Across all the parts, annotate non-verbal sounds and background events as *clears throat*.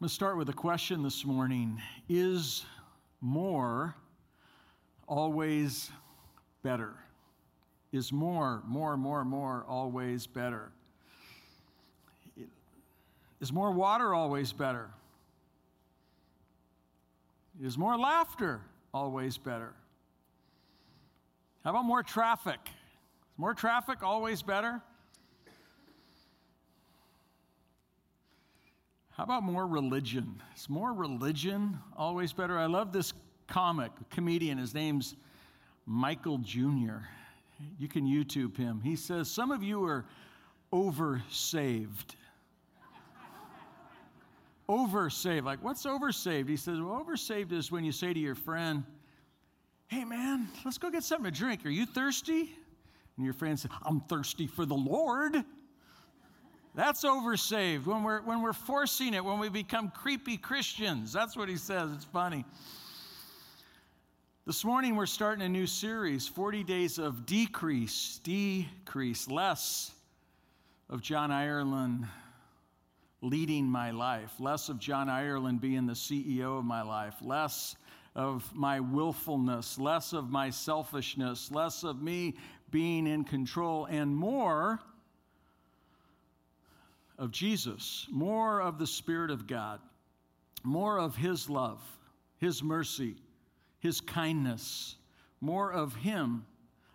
I'm going to start with a question this morning Is more always better? Is more, more, more, more always better? Is more water always better? Is more laughter always better? How about more traffic? Is more traffic always better? How about more religion? Is more religion always better? I love this comic comedian. His name's Michael Jr. You can YouTube him. He says, Some of you are oversaved. *laughs* oversaved. Like, what's oversaved? He says, Well, oversaved is when you say to your friend, Hey, man, let's go get something to drink. Are you thirsty? And your friend says, I'm thirsty for the Lord. That's oversaved when we're, when we're forcing it, when we become creepy Christians. That's what he says. It's funny. This morning, we're starting a new series 40 Days of Decrease, Decrease, less of John Ireland leading my life, less of John Ireland being the CEO of my life, less of my willfulness, less of my selfishness, less of me being in control, and more of Jesus, more of the Spirit of God, more of His love, His mercy, His kindness, more of Him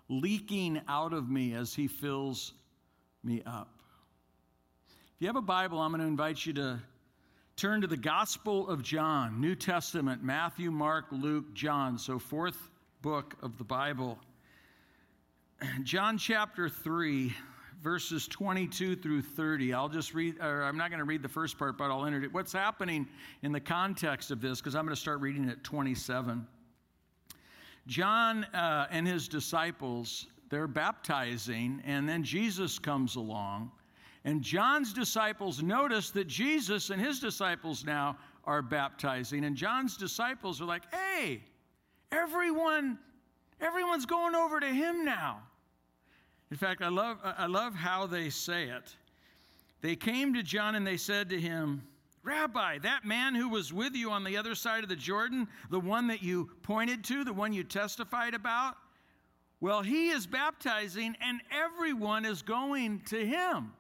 leaking out of me as He fills me up. If you have a Bible, I'm going to invite you to turn to the Gospel of John, New Testament, Matthew, Mark, Luke, John. So, fourth book of the Bible. John chapter 3 verses 22 through 30. I'll just read, or I'm not going to read the first part, but I'll enter it. What's happening in the context of this, because I'm going to start reading at 27. John uh, and his disciples, they're baptizing, and then Jesus comes along. And John's disciples notice that Jesus and his disciples now are baptizing. And John's disciples are like, hey, everyone, everyone's going over to him now. In fact, I love, I love how they say it. They came to John and they said to him, Rabbi, that man who was with you on the other side of the Jordan, the one that you pointed to, the one you testified about, well, he is baptizing and everyone is going to him.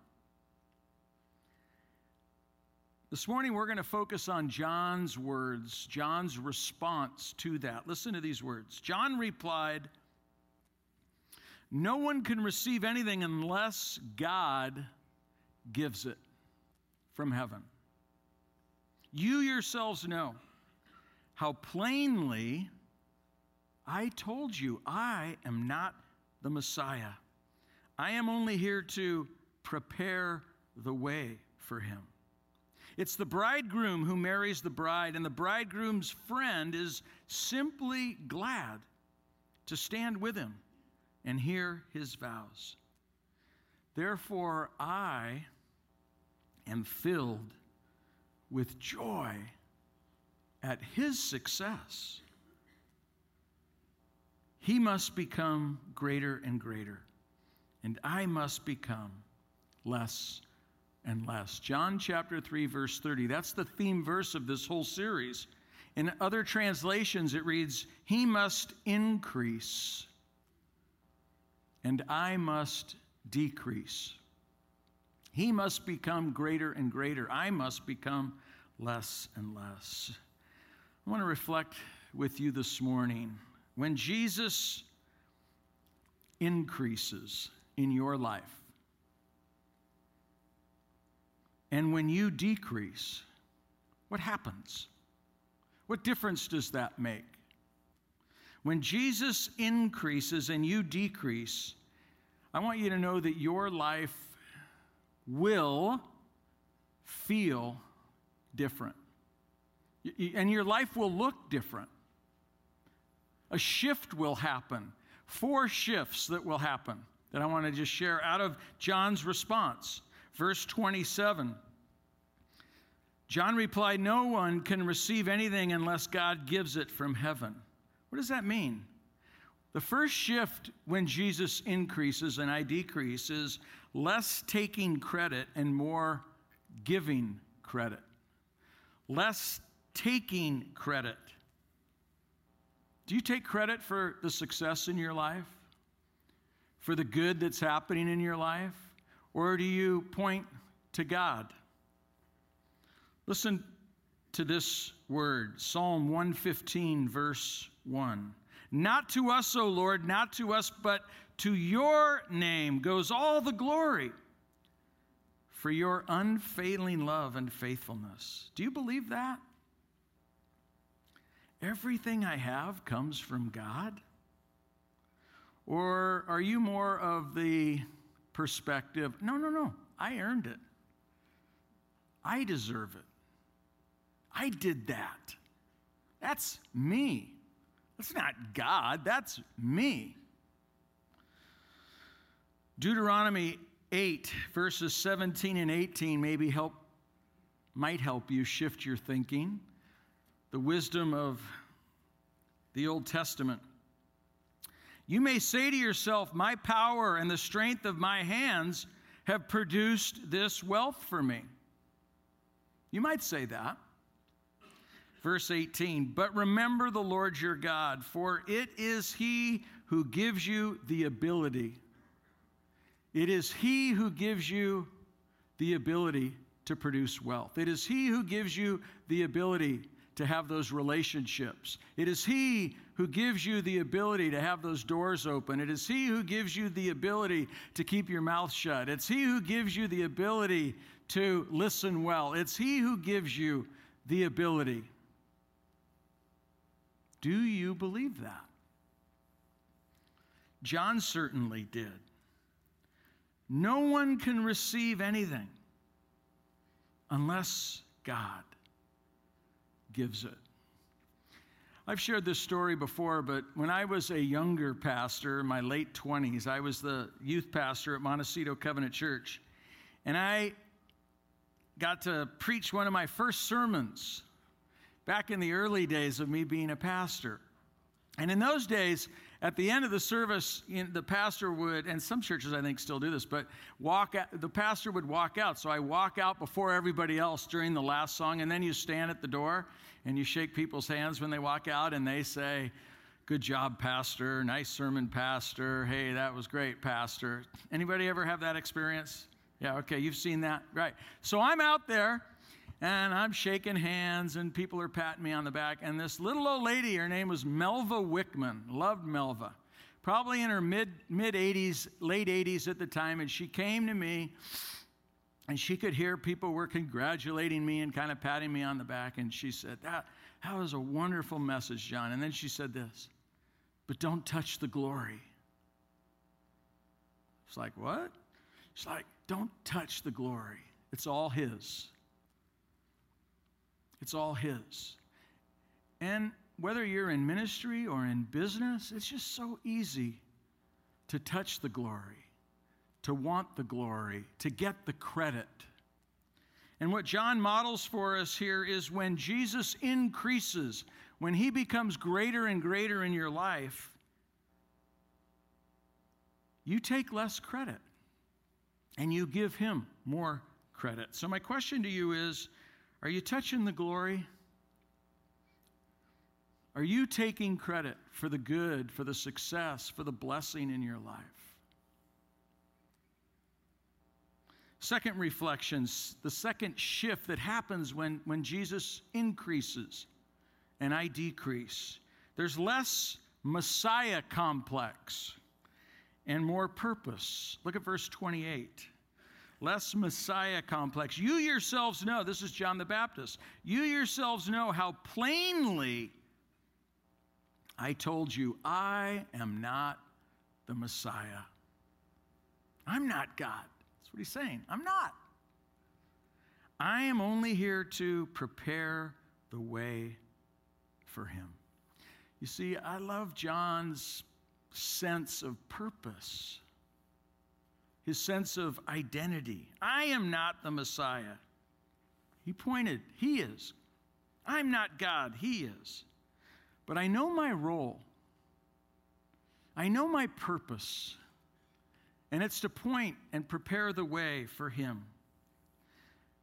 This morning, we're going to focus on John's words, John's response to that. Listen to these words. John replied, no one can receive anything unless God gives it from heaven. You yourselves know how plainly I told you I am not the Messiah. I am only here to prepare the way for him. It's the bridegroom who marries the bride, and the bridegroom's friend is simply glad to stand with him and hear his vows. Therefore, I am filled with joy at his success. He must become greater and greater, and I must become less and less. John chapter 3, verse 30. That's the theme verse of this whole series. In other translations, it reads, He must increase and I must decrease. He must become greater and greater. I must become less and less. I want to reflect with you this morning. When Jesus increases in your life, and when you decrease, what happens? What difference does that make? When Jesus increases and you decrease, I want you to know that your life will feel different. And your life will look different. A shift will happen. Four shifts that will happen that I want to just share out of John's response. Verse 27 John replied, No one can receive anything unless God gives it from heaven. What does that mean? The first shift when Jesus increases and I decrease is less taking credit and more giving credit. Less taking credit. Do you take credit for the success in your life? For the good that's happening in your life? Or do you point to God? Listen to this word Psalm 115, verse 1. Not to us, O Lord, not to us, but to your name goes all the glory for your unfailing love and faithfulness. Do you believe that? Everything I have comes from God? Or are you more of the perspective, no, no, no, I earned it. I deserve it. I did that. That's me. That's not God, that's me. Deuteronomy 8, verses 17 and 18 maybe help, might help you shift your thinking. The wisdom of the Old Testament. You may say to yourself, My power and the strength of my hands have produced this wealth for me. You might say that. Verse 18, but remember the Lord your God, for it is He who gives you the ability it is He who gives you the ability to produce wealth. It is He who gives you the ability to have those relationships. It is He who gives you the ability to have those doors open. It is He who gives you the ability to keep your mouth shut. It's He who gives you the ability to listen well. It's He who gives you the ability. Do you believe that? John certainly did. No one can receive anything unless God gives it. I've shared this story before, but when I was a younger pastor, in my late 20s, I was the youth pastor at Montecito Covenant Church. And I got to preach one of my first sermons back in the early days of me being a pastor. And in those days, at the end of the service, you know, the pastor would, and some churches I think still do this, but walk out, the pastor would walk out. So I walk out before everybody else during the last song, and then you stand at the door and you shake people's hands when they walk out, and they say, Good job, Pastor. Nice sermon, Pastor. Hey, that was great, Pastor. Anybody ever have that experience? Yeah, okay, you've seen that. Right. So I'm out there and I'm shaking hands, and people are patting me on the back. And this little old lady, her name was Melva Wickman, loved Melva, probably in her mid mid 80s, late 80s at the time, and she came to me. And she could hear people were congratulating me and kind of patting me on the back. And she said, That, that was a wonderful message, John. And then she said this, but don't touch the glory. It's like, what? She's like, don't touch the glory. It's all His. It's all His. And whether you're in ministry or in business, it's just so easy to touch the glory, to want the glory, to get the credit. And what John models for us here is when Jesus increases, when he becomes greater and greater in your life, you take less credit and you give him more credit. So, my question to you is are you touching the glory? Are you taking credit for the good, for the success, for the blessing in your life? Second reflections, the second shift that happens when, when Jesus increases and I decrease. There's less Messiah complex and more purpose. Look at verse 28 less Messiah complex. You yourselves know, this is John the Baptist, you yourselves know how plainly I told you, I am not the Messiah. I'm not God. That's what he's saying. I'm not. I am only here to prepare the way for him. You see, I love John's sense of purpose, his sense of identity. I am not the Messiah. He pointed, He is. I'm not God, He is. But I know my role, I know my purpose, and it's to point and prepare the way for Him.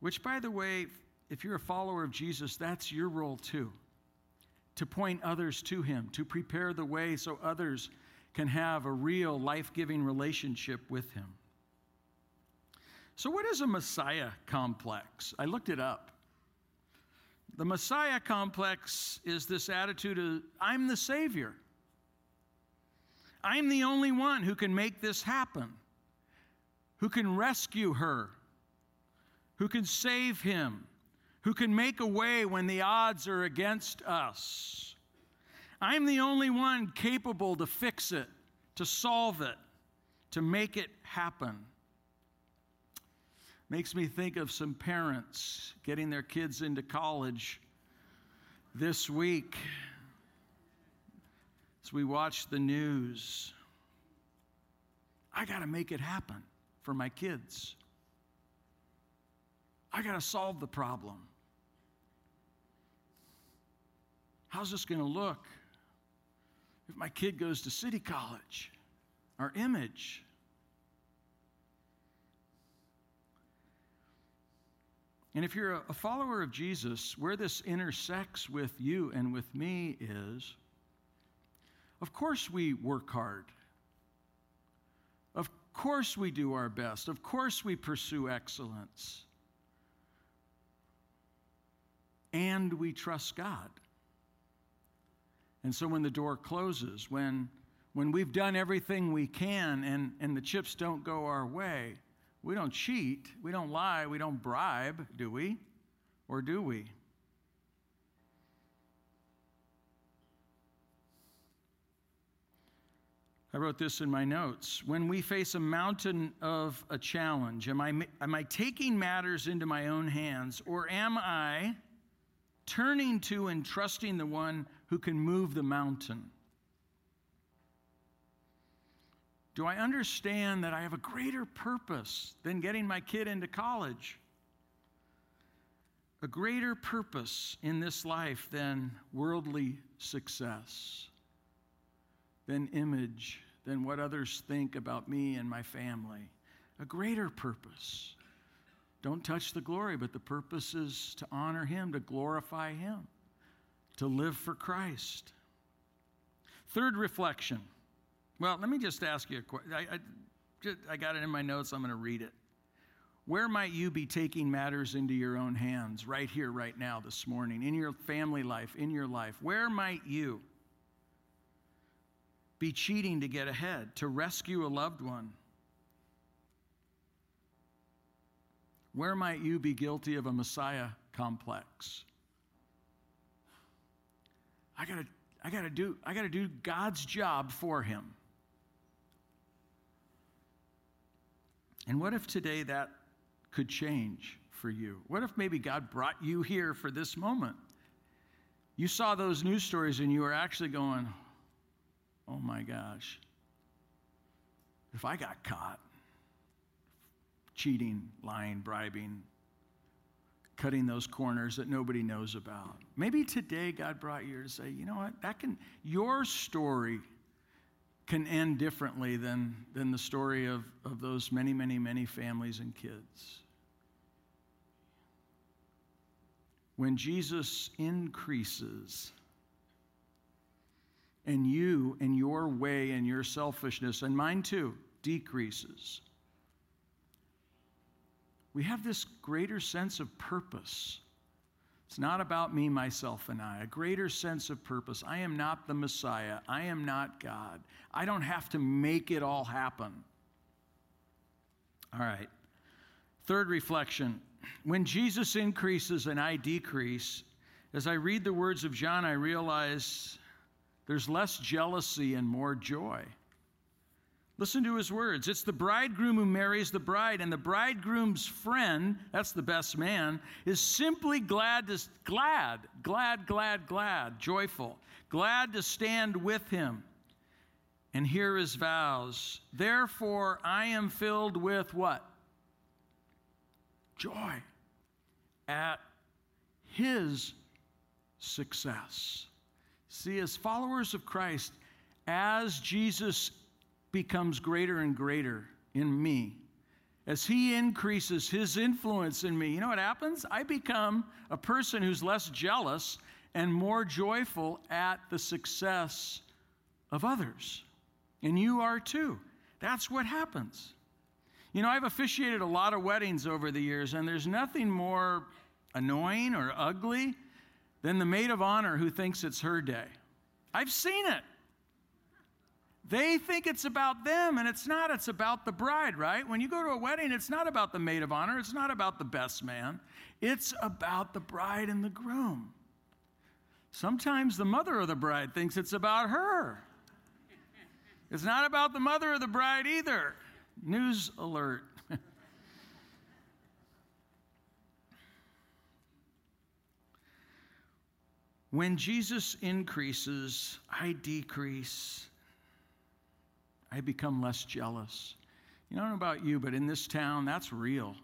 Which, by the way, if you're a follower of Jesus, that's your role too to point others to Him, to prepare the way so others can have a real life giving relationship with Him. So, what is a Messiah complex? I looked it up. The Messiah complex is this attitude of, I'm the Savior. I'm the only one who can make this happen, who can rescue her, who can save him, who can make a way when the odds are against us. I'm the only one capable to fix it, to solve it, to make it happen. Makes me think of some parents getting their kids into college this week as we watch the news. I got to make it happen for my kids. I got to solve the problem. How's this going to look if my kid goes to city college? Our image. And if you're a follower of Jesus, where this intersects with you and with me is of course we work hard. Of course we do our best. Of course we pursue excellence. And we trust God. And so when the door closes, when, when we've done everything we can and, and the chips don't go our way, we don't cheat, we don't lie, we don't bribe, do we? Or do we? I wrote this in my notes. When we face a mountain of a challenge, am I, am I taking matters into my own hands, or am I turning to and trusting the one who can move the mountain? Do I understand that I have a greater purpose than getting my kid into college? A greater purpose in this life than worldly success, than image, than what others think about me and my family. A greater purpose. Don't touch the glory, but the purpose is to honor Him, to glorify Him, to live for Christ. Third reflection. Well, let me just ask you a question. I, I, got it in my notes. I'm going to read it. Where might you be taking matters into your own hands right here, right now, this morning, in your family life, in your life? Where might you be cheating to get ahead, to rescue a loved one? Where might you be guilty of a Messiah complex? I gotta, I gotta do, I gotta do God's job for him. And what if today that could change for you? What if maybe God brought you here for this moment? You saw those news stories and you were actually going, oh my gosh, if I got caught, cheating, lying, bribing, cutting those corners that nobody knows about. Maybe today God brought you here to say, you know what, that can, your story can end differently than, than the story of, of those many, many, many families and kids. When Jesus increases, and you and your way and your selfishness, and mine too, decreases we have this greater sense of purpose. It's not about me, myself, and I. A greater sense of purpose. I am not the Messiah. I am not God. I don't have to make it all happen. All right. Third reflection when Jesus increases and I decrease, as I read the words of John, I realize there's less jealousy and more joy. Listen to his words. It's the bridegroom who marries the bride, and the bridegroom's friend, that's the best man, is simply glad to glad, glad, glad, glad, joyful, glad to stand with him and hear his vows. Therefore, I am filled with what? Joy at his success. See, as followers of Christ, as Jesus becomes greater and greater in me, as he increases his influence in me, you know what happens? I become a person who's less jealous and more joyful at the success of others. And you are too. That's what happens. You know, I've officiated a lot of weddings over the years, and there's nothing more annoying or ugly than the maid of honor who thinks it's her day. I've seen it. They think it's about them, and it's not. It's about the bride, right? When you go to a wedding, it's not about the maid of honor, it's not about the best man, it's about the bride and the groom. Sometimes the mother of the bride thinks it's about her. It's not about the mother of the bride either. News alert. *laughs* when Jesus increases, I decrease. I become less jealous. You know, about you, but in this town, that's real.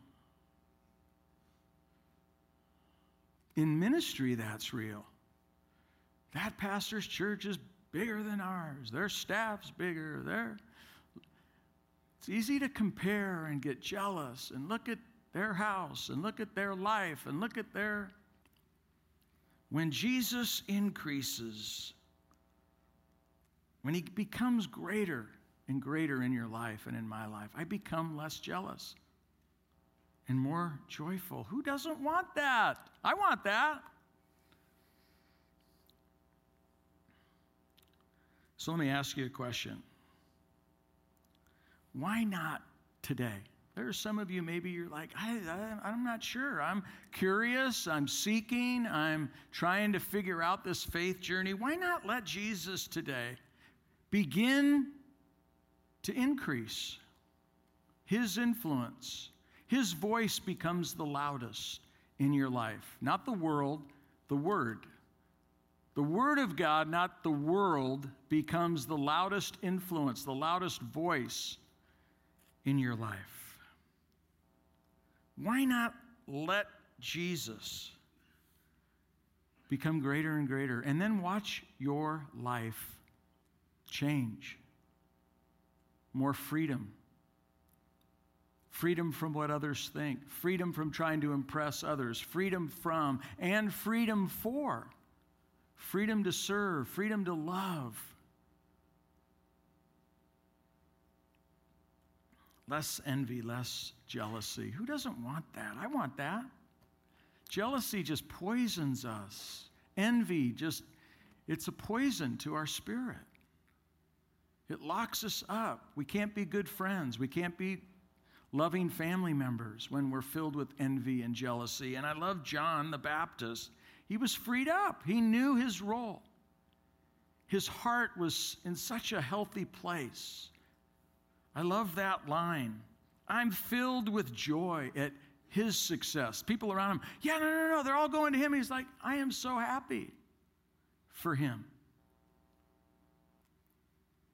In ministry, that's real. That pastor's church is bigger than ours. Their staff's bigger. Their it's easy to compare and get jealous and look at their house and look at their life and look at their when Jesus increases, when he becomes greater and greater in your life and in my life, I become less jealous and more joyful. Who doesn't want that? I want that. So let me ask you a question. Why not today? There are some of you, maybe you're like, I, I, I'm not sure. I'm curious. I'm seeking. I'm trying to figure out this faith journey. Why not let Jesus today begin to increase his influence? His voice becomes the loudest in your life, not the world, the Word. The Word of God, not the world, becomes the loudest influence, the loudest voice in your life. Why not let Jesus become greater and greater and then watch your life change? More freedom. Freedom from what others think, freedom from trying to impress others, freedom from and freedom for freedom to serve, freedom to love. Less envy, less jealousy. Who doesn't want that? I want that. Jealousy just poisons us. Envy just, it's a poison to our spirit. It locks us up. We can't be good friends. We can't be loving family members when we're filled with envy and jealousy. And I love John the Baptist he was freed up, he knew his role. His heart was in such a healthy place. I love that line. I'm filled with joy at his success. People around him, yeah, no, no, no, they're all going to him. He's like, I am so happy for him.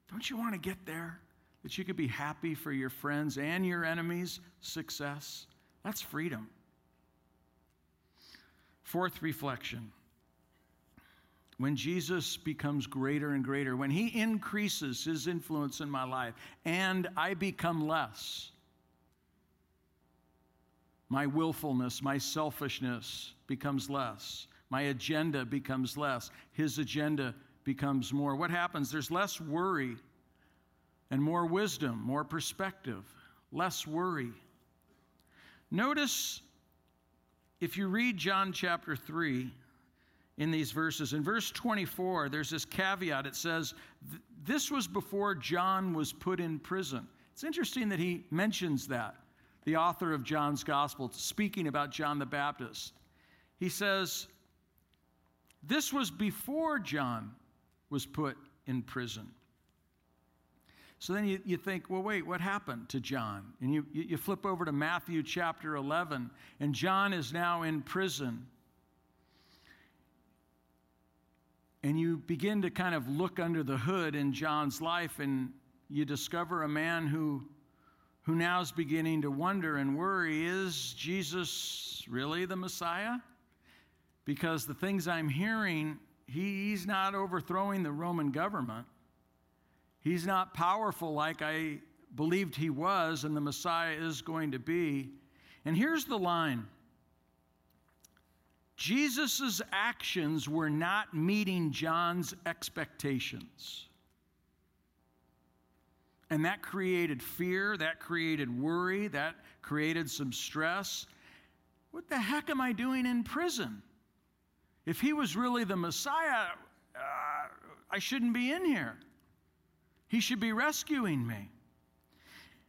Don't you want to get there? That you could be happy for your friends and your enemies' success? That's freedom. Fourth reflection when Jesus becomes greater and greater, when he increases his influence in my life and I become less, my willfulness, my selfishness becomes less. My agenda becomes less. His agenda becomes more. What happens? There's less worry and more wisdom, more perspective, less worry. Notice if you read John chapter 3 in these verses, in verse 24, there's this caveat. It says, This was before John was put in prison. It's interesting that he mentions that, the author of John's gospel, speaking about John the Baptist. He says, This was before John was put in prison. So then you, you think, well, wait, what happened to John? And you, you, flip over to Matthew chapter 11, and John is now in prison. And you begin to kind of look under the hood in John's life, and you discover a man who, who now is beginning to wonder and worry is Jesus really the Messiah? Because the things I'm hearing, he, he's not overthrowing the Roman government. He's not powerful like I believed he was and the Messiah is going to be. And here's the line Jesus' actions were not meeting John's expectations. And that created fear, that created worry, that created some stress. What the heck am I doing in prison? If he was really the Messiah, uh, I shouldn't be in here. He should be rescuing me.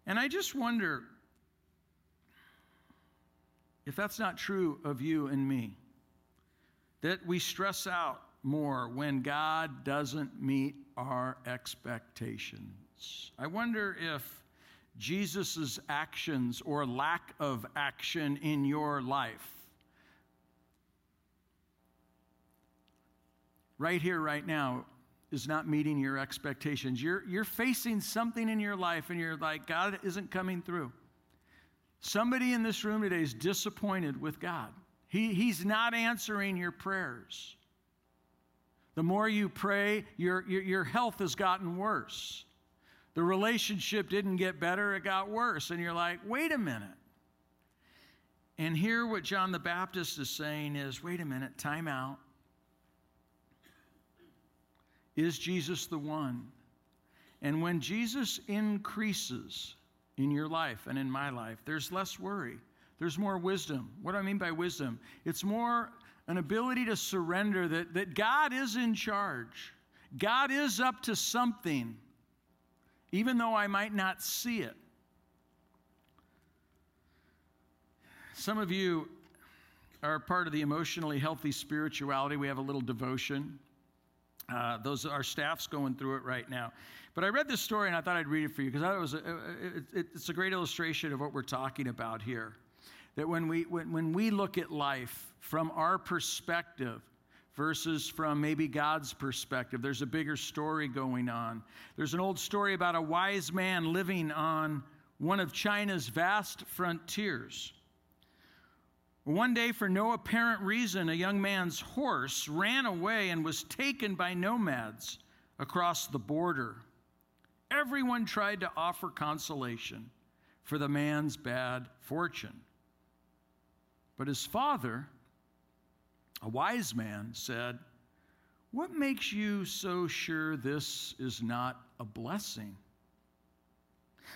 And I just wonder if that's not true of you and me, that we stress out more when God doesn't meet our expectations. I wonder if Jesus' actions or lack of action in your life, right here, right now, is not meeting your expectations. You're, you're facing something in your life and you're like, God isn't coming through. Somebody in this room today is disappointed with God. He, he's not answering your prayers. The more you pray, your, your, your health has gotten worse. The relationship didn't get better, it got worse. And you're like, wait a minute. And here, what John the Baptist is saying is wait a minute, time out. Is Jesus the one? And when Jesus increases in your life and in my life, there's less worry. There's more wisdom. What do I mean by wisdom? It's more an ability to surrender that, that God is in charge. God is up to something, even though I might not see it. Some of you are part of the emotionally healthy spirituality. We have a little devotion. Uh, those our staff's going through it right now. But I read this story and I thought I'd read it for you because it was a, it, it's a great illustration of what we're talking about here. That when we when, when we look at life from our perspective versus from maybe God's perspective, there's a bigger story going on. There's an old story about a wise man living on one of China's vast frontiers. One day, for no apparent reason, a young man's horse ran away and was taken by nomads across the border. Everyone tried to offer consolation for the man's bad fortune. But his father, a wise man, said, What makes you so sure this is not a blessing?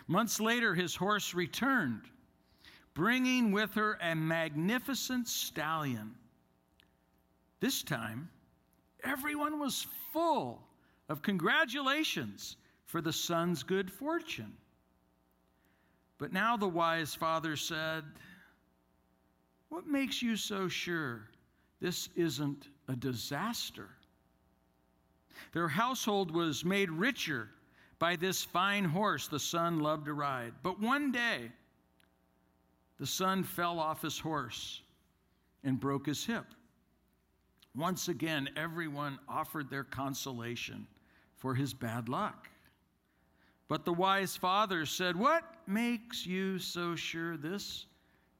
Months later, his horse returned bringing with her a magnificent stallion. This time, everyone was full of congratulations for the son's good fortune. But now the wise father said, What makes you so sure this isn't a disaster? Their household was made richer by this fine horse the son loved to ride. But one day, the son fell off his horse and broke his hip. Once again, everyone offered their consolation for his bad luck. But the wise father said, What makes you so sure this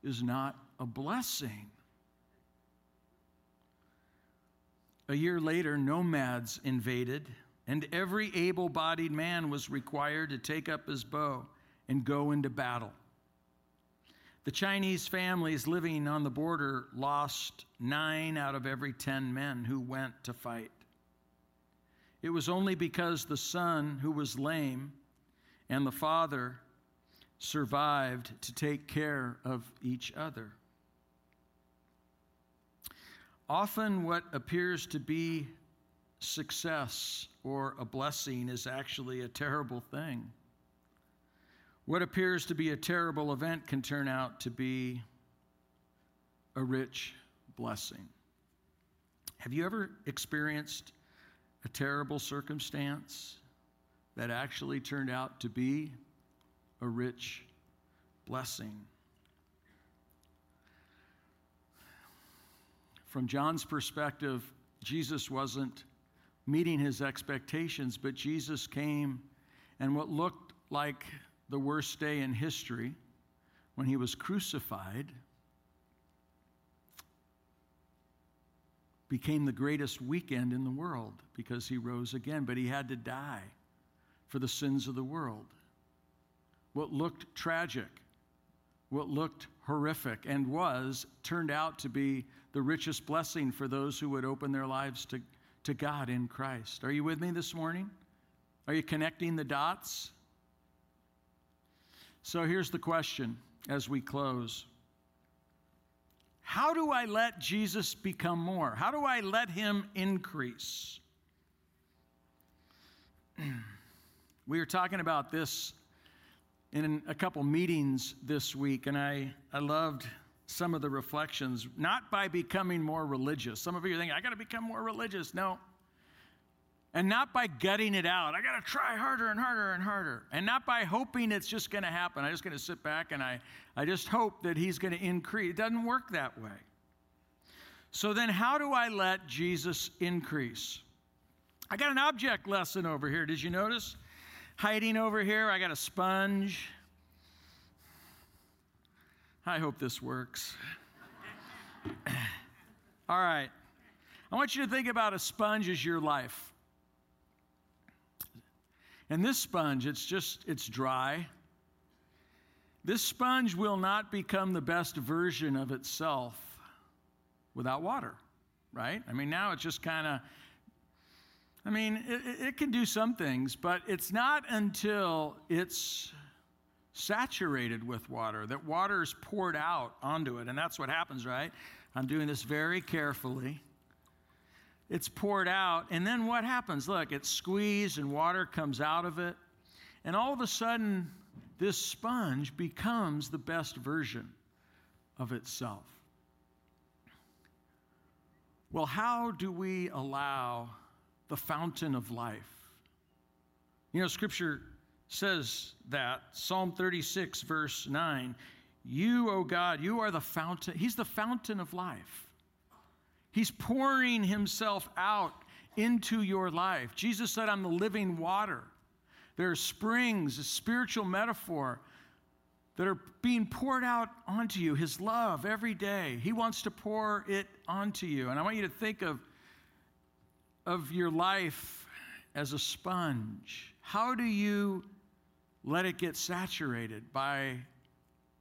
is not a blessing? A year later, nomads invaded, and every able bodied man was required to take up his bow and go into battle. The Chinese families living on the border lost nine out of every 10 men who went to fight. It was only because the son, who was lame, and the father survived to take care of each other. Often, what appears to be success or a blessing is actually a terrible thing. What appears to be a terrible event can turn out to be a rich blessing. Have you ever experienced a terrible circumstance that actually turned out to be a rich blessing. From John's perspective, Jesus wasn't meeting his expectations, but Jesus came and what looked like the worst day in history when he was crucified became the greatest weekend in the world because he rose again, but he had to die for the sins of the world. What looked tragic, what looked horrific, and was turned out to be the richest blessing for those who would open their lives to, to God in Christ. Are you with me this morning? Are you connecting the dots? So here's the question as we close How do I let Jesus become more? How do I let him increase? *clears throat* we were talking about this in a couple meetings this week, and I, I loved some of the reflections, not by becoming more religious. Some of you are thinking, I got to become more religious. No. And not by gutting it out. I got to try harder and harder and harder. And not by hoping it's just going to happen. I'm just going to sit back and I, I just hope that he's going to increase. It doesn't work that way. So then, how do I let Jesus increase? I got an object lesson over here. Did you notice? Hiding over here, I got a sponge. I hope this works. *laughs* All right. I want you to think about a sponge as your life. And this sponge, it's just, it's dry. This sponge will not become the best version of itself without water, right? I mean, now it's just kind of I mean, it, it, can do some things, but it's not until it's saturated with water that water is poured out onto it. And that's what happens, right? I'm doing this very carefully. It's poured out, and then what happens? Look, it's squeezed and water comes out of it. And all of a sudden, this sponge becomes the best version of itself. Well, how do we allow the fountain of life. You know, Scripture says that, Psalm 36, verse 9, You, O God, you are the fountain, He's the fountain of life. He's pouring Himself out into your life. Jesus said, I'm the living water. There are springs, a spiritual metaphor that are being poured out onto you, His love every day. He wants to pour it onto you. And I want you to think of of your life as a sponge? How do you let it get saturated by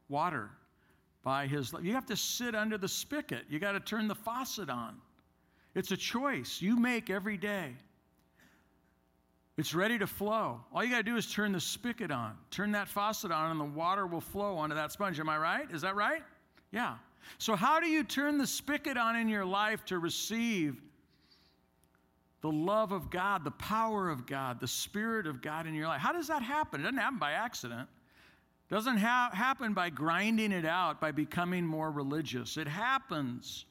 water, by His love? You have to sit under the spigot, you got to turn the faucet on. It's a choice you make every day. It's ready to flow. All you got to do is turn the spigot on, turn that faucet on, and the water will flow onto that sponge. Am I right? Is that right? Yeah. So, how do you turn the spigot on in your life to receive the love of God, the power of God, the Spirit of God in your life. How does that happen? It doesn't happen by accident. Doesn't ha- happen by grinding it out, by becoming more religious. It happens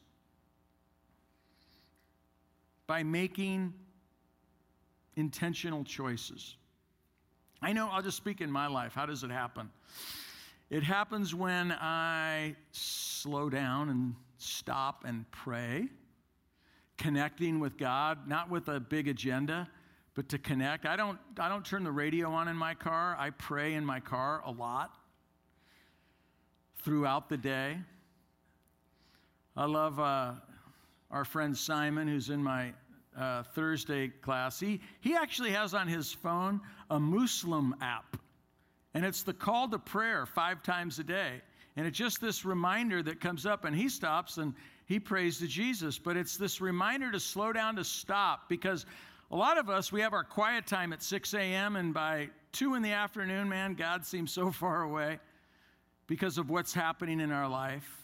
by making intentional choices. I know, I'll just speak in my life. How does it happen? It happens when I slow down and stop and pray connecting with God, not with a big agenda, but to connect. I don't, I don't turn the radio on in my car. I pray in my car a lot throughout the day. I love uh, our friend Simon, who's in my uh, Thursday class. He, he actually has on his phone a Muslim app, and it's the call to prayer five times a day. And it's just this reminder that comes up, and he stops and he prays to Jesus. But it's this reminder to slow down, to stop, because a lot of us, we have our quiet time at 6 a.m., and by 2 in the afternoon, man, God seems so *laughs* far away because of what's happening in our life.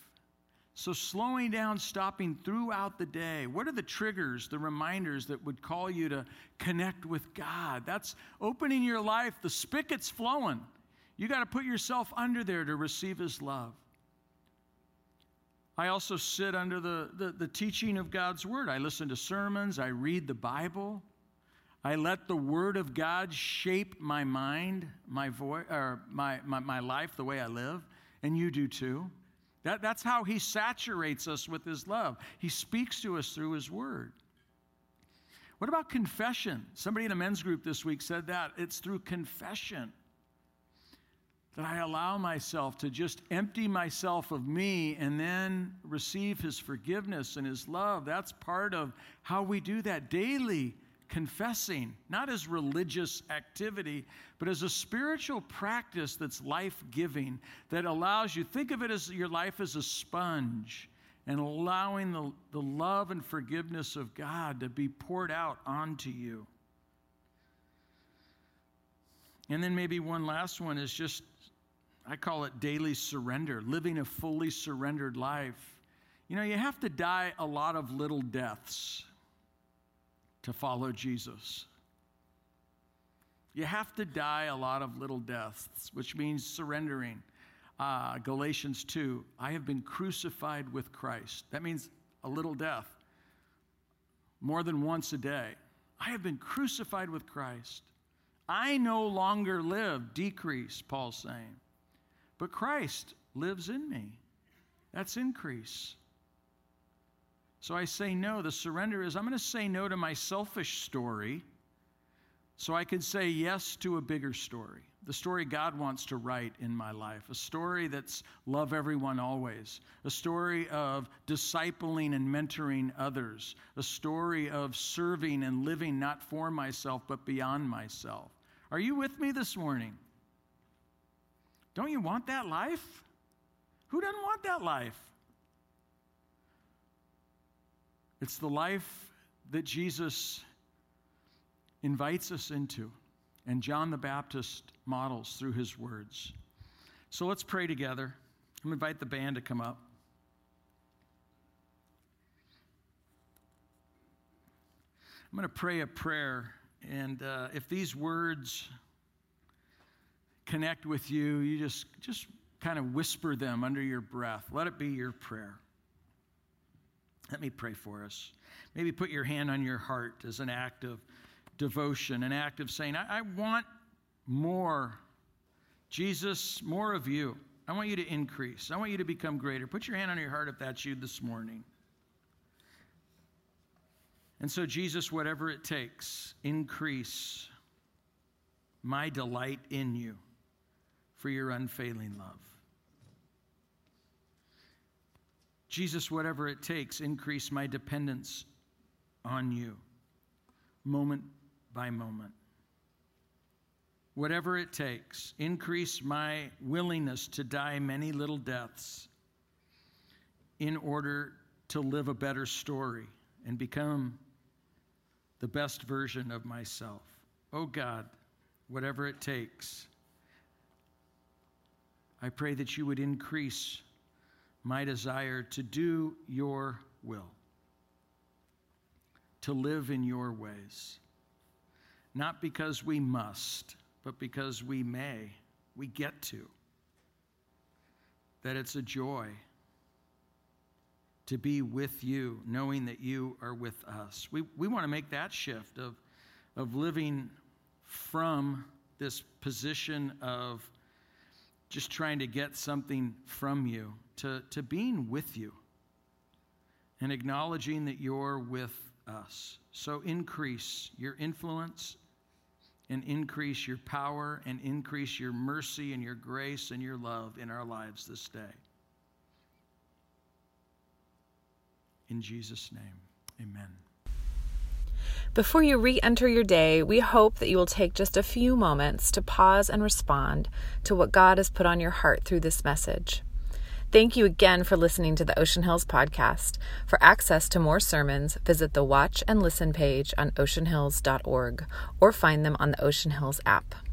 So, slowing down, stopping throughout the day. What are the triggers, the reminders that would call you to connect with God? That's opening your life. The spigot's flowing. You got to put yourself under there to receive His love. I also sit under the, the, the, teaching of God's Word. I listen to sermons, I read the Bible, I let the Word of God shape my mind, my voice, or my, my, my life, the way I live, and you do too. That, that's how He saturates us with His love. He speaks to us through His Word. What about confession? Somebody in a men's group this week said that. It's through confession that I allow myself to just empty myself of me and then receive His forgiveness and His love. That's part of how we do that daily confessing, not as religious activity, but as a spiritual practice that's life giving, that allows you, think of it as your life as a sponge and allowing the, the love and forgiveness of God to be poured out onto you. And then maybe one last one is just, I call it daily surrender, living a fully surrendered life. You know, you have to die a lot of little deaths to follow Jesus. You have to die a lot of little deaths, which means surrendering. Uh, Galatians 2 I have been crucified with Christ. That means a little death, more than once a day. I have been crucified with Christ. I no longer live, decrease, Paul's saying, but Christ lives in me. That's increase. So I say no. The surrender is I'm going to say no to my selfish story so I can say yes to a bigger story. The story God wants to write in my life. A story that's love everyone always. A story of discipling and mentoring others. A story of serving and living not for myself, but beyond myself. Are you with me this morning? Don't you want that life? Who doesn't want that life? It's the life that Jesus invites us into, and John the Baptist models through his words. So let's pray together. I'm going to invite the band to come up. I'm going to pray a prayer, and uh, if these words connect with you, you just, just kind of whisper them under your breath. Let it be your prayer. Let me pray for us. Maybe put your hand on your heart as an act of devotion, an act of saying, I, I want more. Jesus, more of you. I want you to increase. I want you to become greater. Put your hand on your heart if that's you this morning. And so, Jesus, whatever it takes, increase my delight in you for your unfailing love. Jesus, whatever it takes, increase my dependence on you, moment by moment. Whatever it takes, increase my willingness to die many little deaths in order to live a better story and become the best version of myself. Oh God, whatever it takes, I pray that you would increase my desire to do your will, to live in your ways. Not because we must, but because we may, we get to. That it's a joy to be with you, knowing that you are with us. We, we want to make that shift of, of living from this position of just trying to get something from you to, to being with you and acknowledging that you're with us. So increase your influence and increase your power and increase your mercy and your grace and your love in our lives this day. In Jesus' name, amen. Before you re enter your day, we hope that you will take just a few moments to pause and respond to what God has put on your heart through this message. Thank you again for listening to the Ocean Hills podcast. For access to more sermons, visit the Watch and Listen page on oceanhills.org or find them on the Ocean Hills app.